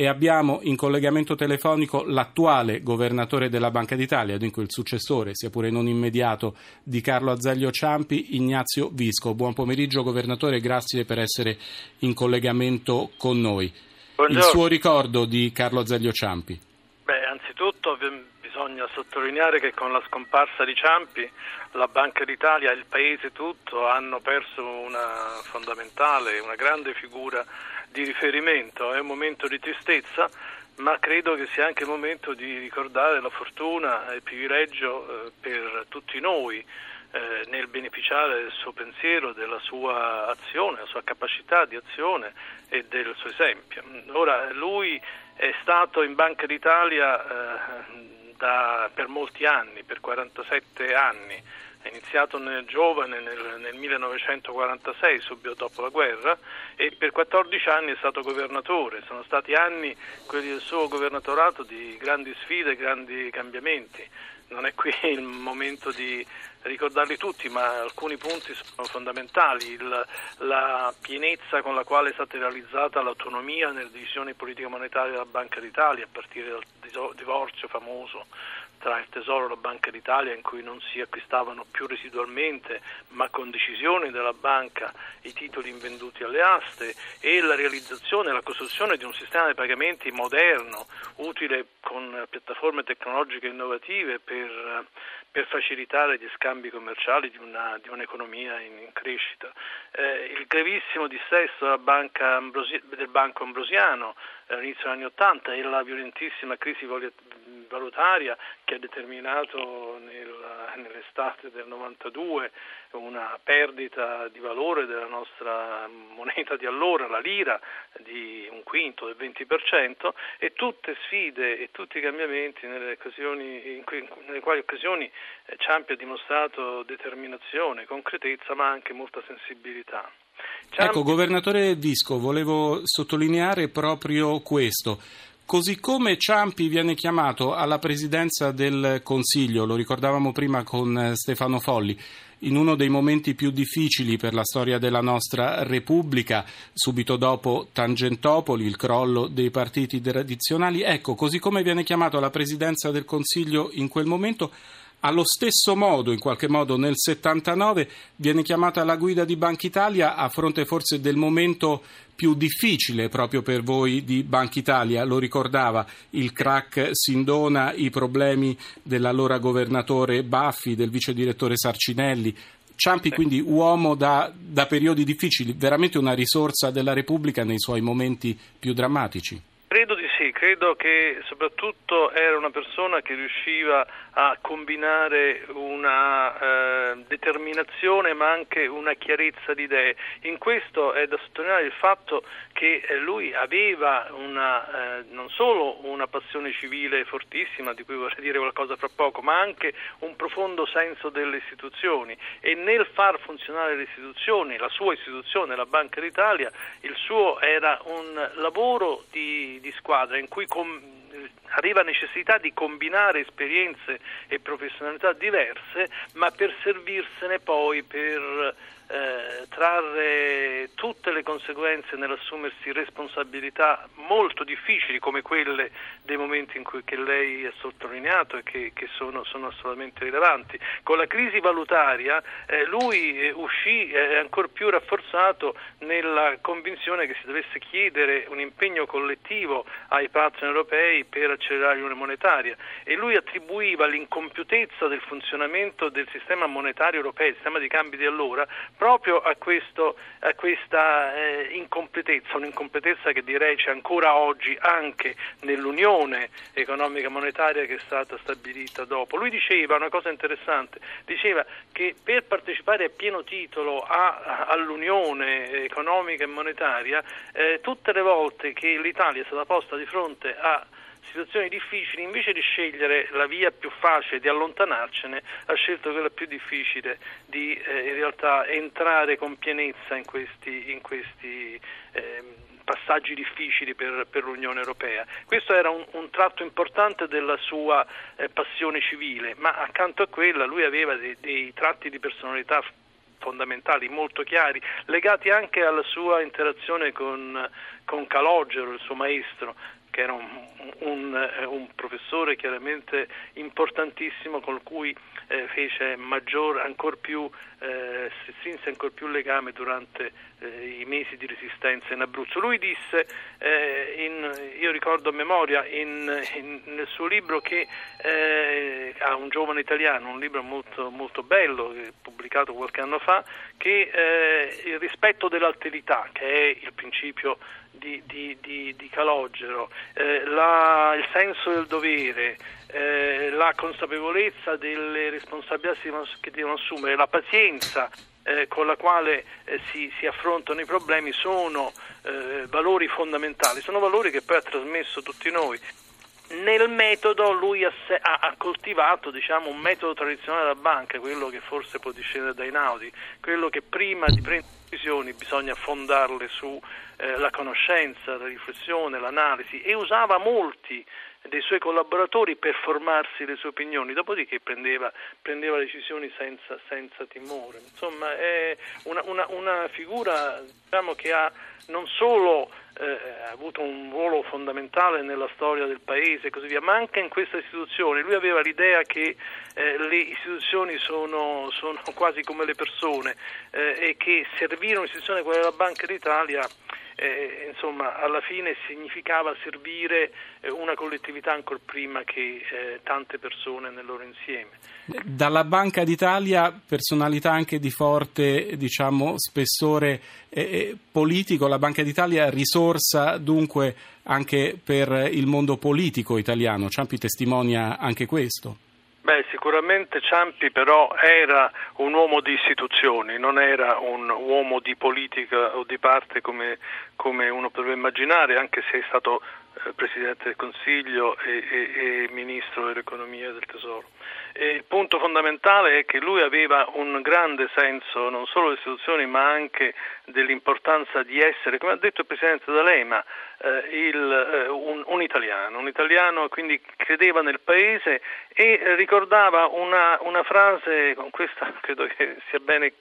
e abbiamo in collegamento telefonico l'attuale governatore della Banca d'Italia, dunque il successore, sia pure non immediato, di Carlo Azeglio Ciampi, Ignazio Visco. Buon pomeriggio governatore, grazie per essere in collegamento con noi. Buongiorno. Il suo ricordo di Carlo Azeglio Ciampi? Beh, anzitutto bisogna sottolineare che con la scomparsa di Ciampi la Banca d'Italia e il Paese tutto hanno perso una fondamentale, una grande figura di riferimento. È un momento di tristezza, ma credo che sia anche il momento di ricordare la fortuna e il privilegio eh, per tutti noi eh, nel beneficiare del suo pensiero, della sua azione, della sua capacità di azione e del suo esempio. Ora, lui è stato in Banca d'Italia eh, da, per molti anni, per 47 anni, è iniziato nel giovane nel, nel, 1946, subito dopo la guerra, e per 14 anni è stato governatore. Sono stati anni, quelli del suo governatorato, di grandi sfide, grandi cambiamenti. Non è qui il momento di ricordarli tutti, ma alcuni punti sono fondamentali. Il, la pienezza con la quale è stata realizzata l'autonomia nelle decisioni politica monetaria della Banca d'Italia, a partire dal divorzio famoso tra il Tesoro e la Banca d'Italia in cui non si acquistavano più residualmente ma con decisioni della banca i titoli invenduti alle aste e la realizzazione e la costruzione di un sistema di pagamenti moderno, utile con piattaforme tecnologiche innovative per, per facilitare gli scambi commerciali di, una, di un'economia in, in crescita. Eh, il gravissimo dissesto Ambrosi, del Banco Ambrosiano eh, all'inizio degli anni Ottanta e la violentissima crisi valutaria che ha determinato nel, nell'estate del 92 una perdita di valore della nostra moneta di allora, la lira, di un quinto del 20% e tutte sfide e tutti i cambiamenti nelle, occasioni, cui, nelle quali occasioni eh, Ciampi ha dimostrato determinazione, concretezza ma anche molta sensibilità. Ciampi... Ecco, governatore Visco, volevo sottolineare proprio questo. Così come Ciampi viene chiamato alla presidenza del Consiglio, lo ricordavamo prima con eh, Stefano Folli, in uno dei momenti più difficili per la storia della nostra Repubblica, subito dopo Tangentopoli, il crollo dei partiti tradizionali. Ecco, così come viene chiamato alla presidenza del Consiglio in quel momento, allo stesso modo, in qualche modo, nel 79 viene chiamata alla guida di Banca Italia a fronte forse del momento più difficile proprio per voi di Banca Italia. Lo ricordava il crack Sindona, i problemi dell'allora governatore Baffi, del vice direttore Sarcinelli. Ciampi quindi uomo da, da periodi difficili, veramente una risorsa della Repubblica nei suoi momenti più drammatici. Credo che soprattutto era una persona che riusciva a combinare una eh, determinazione ma anche una chiarezza di idee. In questo è da sottolineare il fatto che eh, lui aveva una, eh, non solo una passione civile fortissima, di cui vorrei dire qualcosa fra poco, ma anche un profondo senso delle istituzioni e nel far funzionare le istituzioni, la sua istituzione, la Banca d'Italia, il suo era un lavoro di, di squadra in cui com- arriva necessità di combinare esperienze e professionalità diverse, ma per servirsene poi per eh, trarre tutte le conseguenze nell'assumersi responsabilità molto difficili come quelle dei momenti in cui lei ha sottolineato e che, che sono, sono, assolutamente rilevanti. Con la crisi valutaria eh, lui eh, uscì eh, ancora più rafforzato nella convinzione che si dovesse chiedere un impegno collettivo ai partner europei per accelerare l'unione monetaria e lui attribuiva l'incompiutezza del funzionamento del sistema monetario europeo, il sistema di cambi di allora, proprio a, questo, a questa eh, incompletezza, un'incompletezza che direi c'è ancora oggi anche nell'unione economica monetaria che è stata stabilita dopo. Lui diceva una cosa interessante, diceva che per partecipare a pieno titolo a, all'unione economica e monetaria, eh, tutte le volte che l'Italia è stata posta di fronte a situazioni difficili, invece di scegliere la via più facile di allontanarcene, ha scelto quella più difficile di eh, in realtà entrare con pienezza in questi, in questi eh, passaggi difficili per, per, l'Unione Europea. Questo era un, un tratto importante della sua eh, passione civile, ma accanto a quella lui aveva dei, dei tratti di personalità fondamentali, molto chiari, legati anche alla sua interazione con, con Calogero, il suo maestro, che era un, un, un professore chiaramente importantissimo con cui eh, fece maggior, ancor più, eh, strinse ancora più legame durante eh, i mesi di resistenza in Abruzzo. Lui disse, eh, in, io ricordo a memoria, in, in, nel suo libro che eh, ha un giovane italiano, un libro molto, molto bello, pubblicato qualche anno fa, che eh, il rispetto dell'alterità, che è il principio di, di, di, di Calogero, eh, la, il senso del dovere, eh, la consapevolezza delle responsabilità che devono assumere, la pazienza eh, con la quale eh, si, si, affrontano i problemi sono eh, valori fondamentali, sono valori che poi ha trasmesso tutti noi. Nel metodo lui ha, ha coltivato diciamo, un metodo tradizionale della banca, quello che forse può discendere dai Naudi, quello che prima di prendere decisioni bisogna fondarle sulla eh, conoscenza, la riflessione, l'analisi e usava molti dei suoi collaboratori per formarsi le sue opinioni, dopodiché prendeva, prendeva decisioni senza, senza, timore. Insomma, è una, una, una figura diciamo, che ha non solo eh, avuto un ruolo fondamentale nella storia del paese e così via, ma anche in questa istituzione. Lui aveva l'idea che eh, le istituzioni sono, sono, quasi come le persone eh, e che servire un'istituzione come la Banca d'Italia eh, insomma, alla fine significava servire eh, una collettività ancora prima che eh, tante persone nel loro insieme. Dalla Banca d'Italia, personalità anche di forte diciamo, spessore eh, eh, politico, la Banca d'Italia risorsa dunque anche per il mondo politico italiano. Ciampi testimonia anche questo. Beh, sicuramente Ciampi però era un uomo di istituzioni, non era un uomo di politica o di parte come, come uno potrebbe immaginare, anche se è stato Presidente del Consiglio e, e, e Ministro dell'Economia e del Tesoro. E il punto fondamentale è che lui aveva un grande senso non solo delle istituzioni ma anche dell'importanza di essere, come ha detto il Presidente D'Alema, eh, il, eh, un, un, italiano, un italiano quindi credeva nel Paese e ricordava una, una frase, con questa credo che sia bene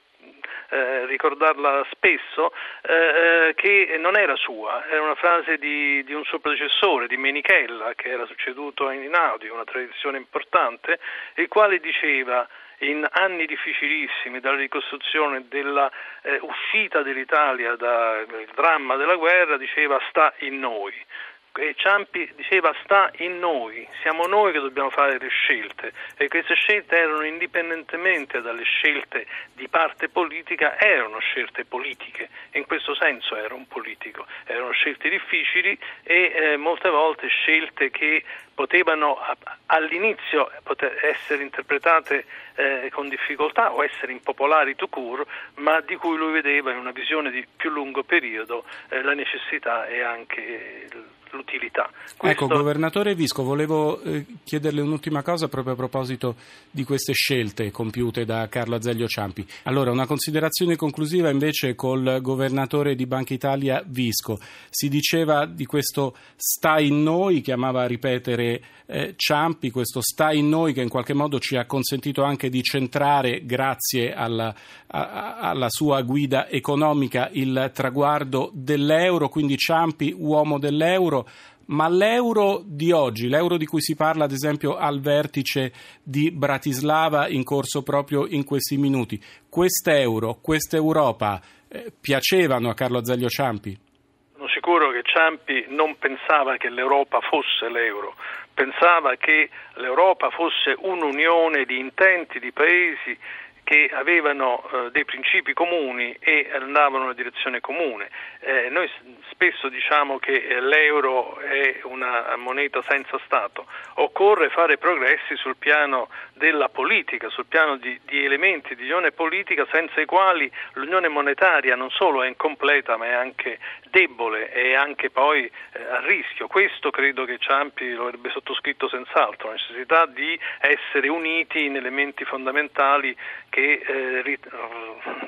eh, ricordarla spesso, eh, eh, che non era sua, era una frase di, di, un suo predecessore, di Menichella, che era succeduto a Einaudi, una tradizione importante, il quale diceva in anni difficilissimi dalla ricostruzione della eh, uscita dell'Italia dal dramma della guerra, diceva sta in noi Ciampi diceva sta in noi, siamo noi che dobbiamo fare le scelte e queste scelte erano indipendentemente dalle scelte di parte politica, erano scelte politiche, in questo senso era un politico, erano scelte difficili e eh, molte volte scelte che potevano all'inizio essere interpretate eh, con difficoltà o essere impopolari tout court, ma di cui lui vedeva in una visione di più lungo periodo eh, la necessità e anche l'utilità. Questo... Ecco, governatore Visco, volevo eh, chiederle un'ultima cosa proprio a proposito di queste scelte compiute da Carlo Azeglio Ciampi. Allora, una considerazione conclusiva invece col governatore di Banca Italia Visco. Si diceva di questo sta in noi, che amava ripetere eh, Ciampi, questo sta in noi che in qualche modo ci ha consentito anche di centrare, grazie alla, a, alla sua guida economica, il traguardo dell'euro, quindi Ciampi uomo dell'euro ma l'euro di oggi, l'euro di cui si parla ad esempio al vertice di Bratislava in corso proprio in questi minuti, quest'euro, questa Europa eh, piacevano a Carlo Azeglio Ciampi? Sono sicuro che Ciampi non pensava che l'Europa fosse l'euro, pensava che l'Europa fosse un'unione di intenti, di paesi che avevano eh, dei principi comuni e andavano in una direzione comune. Eh, noi spesso diciamo che eh, l'euro è una moneta senza Stato, occorre fare progressi sul piano della politica, sul piano di, di elementi di unione politica senza i quali l'unione monetaria non solo è incompleta ma è anche debole e anche poi eh, a rischio. Questo credo che Ciampi lo avrebbe sottoscritto senz'altro, la necessità di essere uniti in elementi fondamentali che eh, rit-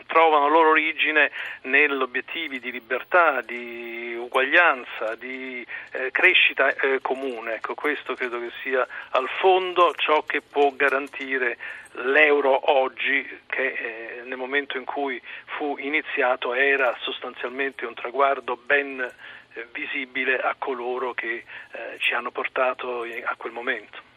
trovano loro origine negli obiettivi di libertà, di uguaglianza, di eh, crescita eh, comune. Ecco, questo credo che sia al fondo ciò che può garantire l'euro oggi, che eh, nel momento in cui fu iniziato era sostanzialmente un traguardo ben visibile a coloro che ci hanno portato a quel momento.